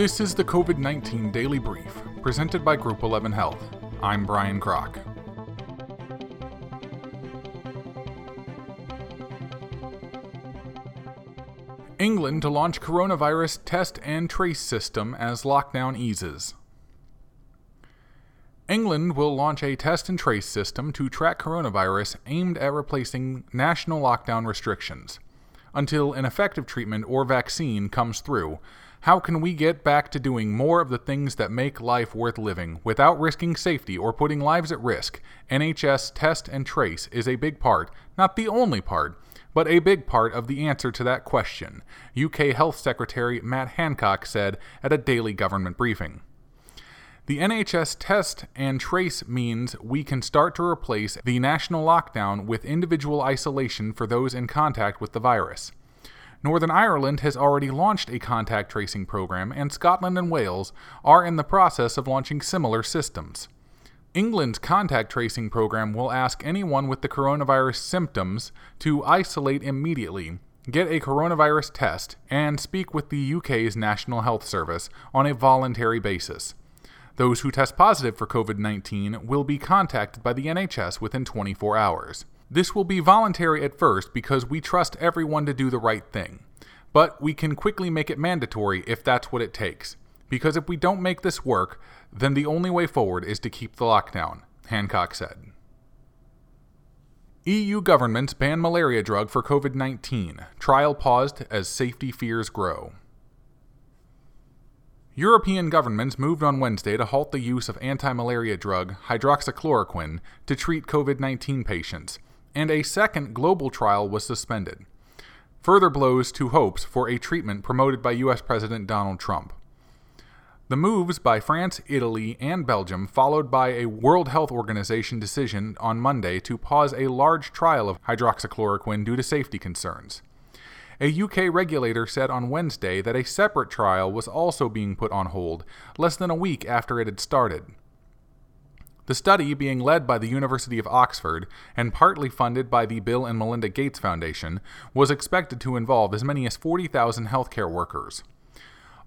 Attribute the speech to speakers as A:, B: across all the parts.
A: This is the COVID 19 Daily Brief, presented by Group 11 Health. I'm Brian Kroc. England to launch coronavirus test and trace system as lockdown eases. England will launch a test and trace system to track coronavirus aimed at replacing national lockdown restrictions. Until an effective treatment or vaccine comes through, how can we get back to doing more of the things that make life worth living without risking safety or putting lives at risk? NHS Test and Trace is a big part, not the only part, but a big part of the answer to that question, UK Health Secretary Matt Hancock said at a daily government briefing. The NHS test and trace means we can start to replace the national lockdown with individual isolation for those in contact with the virus. Northern Ireland has already launched a contact tracing program, and Scotland and Wales are in the process of launching similar systems. England's contact tracing program will ask anyone with the coronavirus symptoms to isolate immediately, get a coronavirus test, and speak with the UK's National Health Service on a voluntary basis. Those who test positive for COVID 19 will be contacted by the NHS within 24 hours. This will be voluntary at first because we trust everyone to do the right thing. But we can quickly make it mandatory if that's what it takes. Because if we don't make this work, then the only way forward is to keep the lockdown, Hancock said. EU governments ban malaria drug for COVID 19. Trial paused as safety fears grow. European governments moved on Wednesday to halt the use of anti malaria drug hydroxychloroquine to treat COVID 19 patients, and a second global trial was suspended. Further blows to hopes for a treatment promoted by U.S. President Donald Trump. The moves by France, Italy, and Belgium followed by a World Health Organization decision on Monday to pause a large trial of hydroxychloroquine due to safety concerns. A UK regulator said on Wednesday that a separate trial was also being put on hold less than a week after it had started. The study, being led by the University of Oxford and partly funded by the Bill and Melinda Gates Foundation, was expected to involve as many as 40,000 healthcare workers.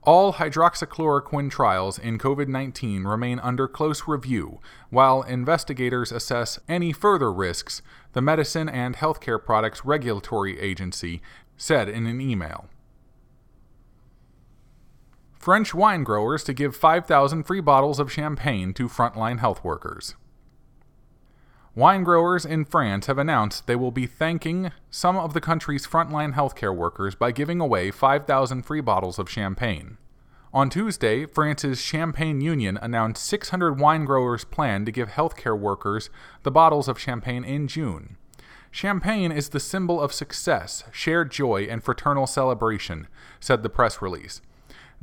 A: All hydroxychloroquine trials in COVID 19 remain under close review while investigators assess any further risks, the Medicine and Healthcare Products Regulatory Agency said in an email. French wine growers to give 5,000 free bottles of champagne to frontline health workers. Wine growers in France have announced they will be thanking some of the country's frontline healthcare workers by giving away 5,000 free bottles of champagne. On Tuesday, France's Champagne Union announced 600 wine growers plan to give healthcare workers the bottles of champagne in June. Champagne is the symbol of success, shared joy, and fraternal celebration, said the press release.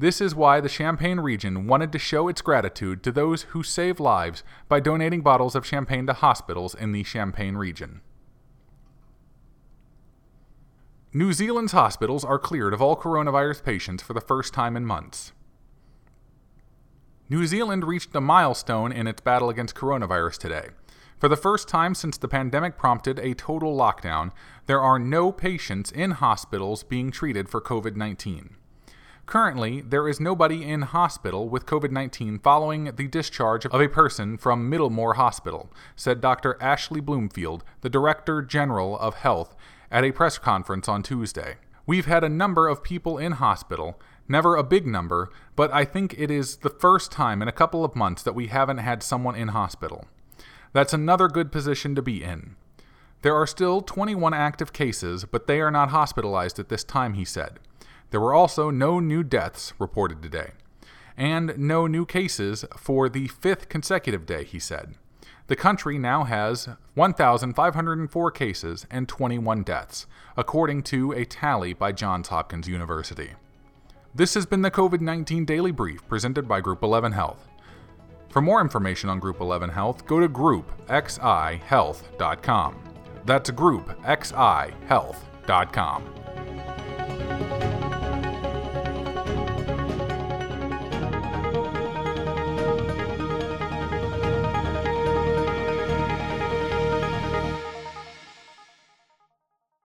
A: This is why the Champagne region wanted to show its gratitude to those who save lives by donating bottles of champagne to hospitals in the Champagne region. New Zealand's hospitals are cleared of all coronavirus patients for the first time in months. New Zealand reached a milestone in its battle against coronavirus today. For the first time since the pandemic prompted a total lockdown, there are no patients in hospitals being treated for COVID 19. Currently, there is nobody in hospital with COVID 19 following the discharge of a person from Middlemore Hospital, said Dr. Ashley Bloomfield, the Director General of Health, at a press conference on Tuesday. We've had a number of people in hospital, never a big number, but I think it is the first time in a couple of months that we haven't had someone in hospital. That's another good position to be in. There are still 21 active cases, but they are not hospitalized at this time, he said. There were also no new deaths reported today, and no new cases for the fifth consecutive day, he said. The country now has 1,504 cases and 21 deaths, according to a tally by Johns Hopkins University. This has been the COVID 19 Daily Brief presented by Group 11 Health. For more information on Group 11 Health, go to groupxihealth.com. That's groupxihealth.com.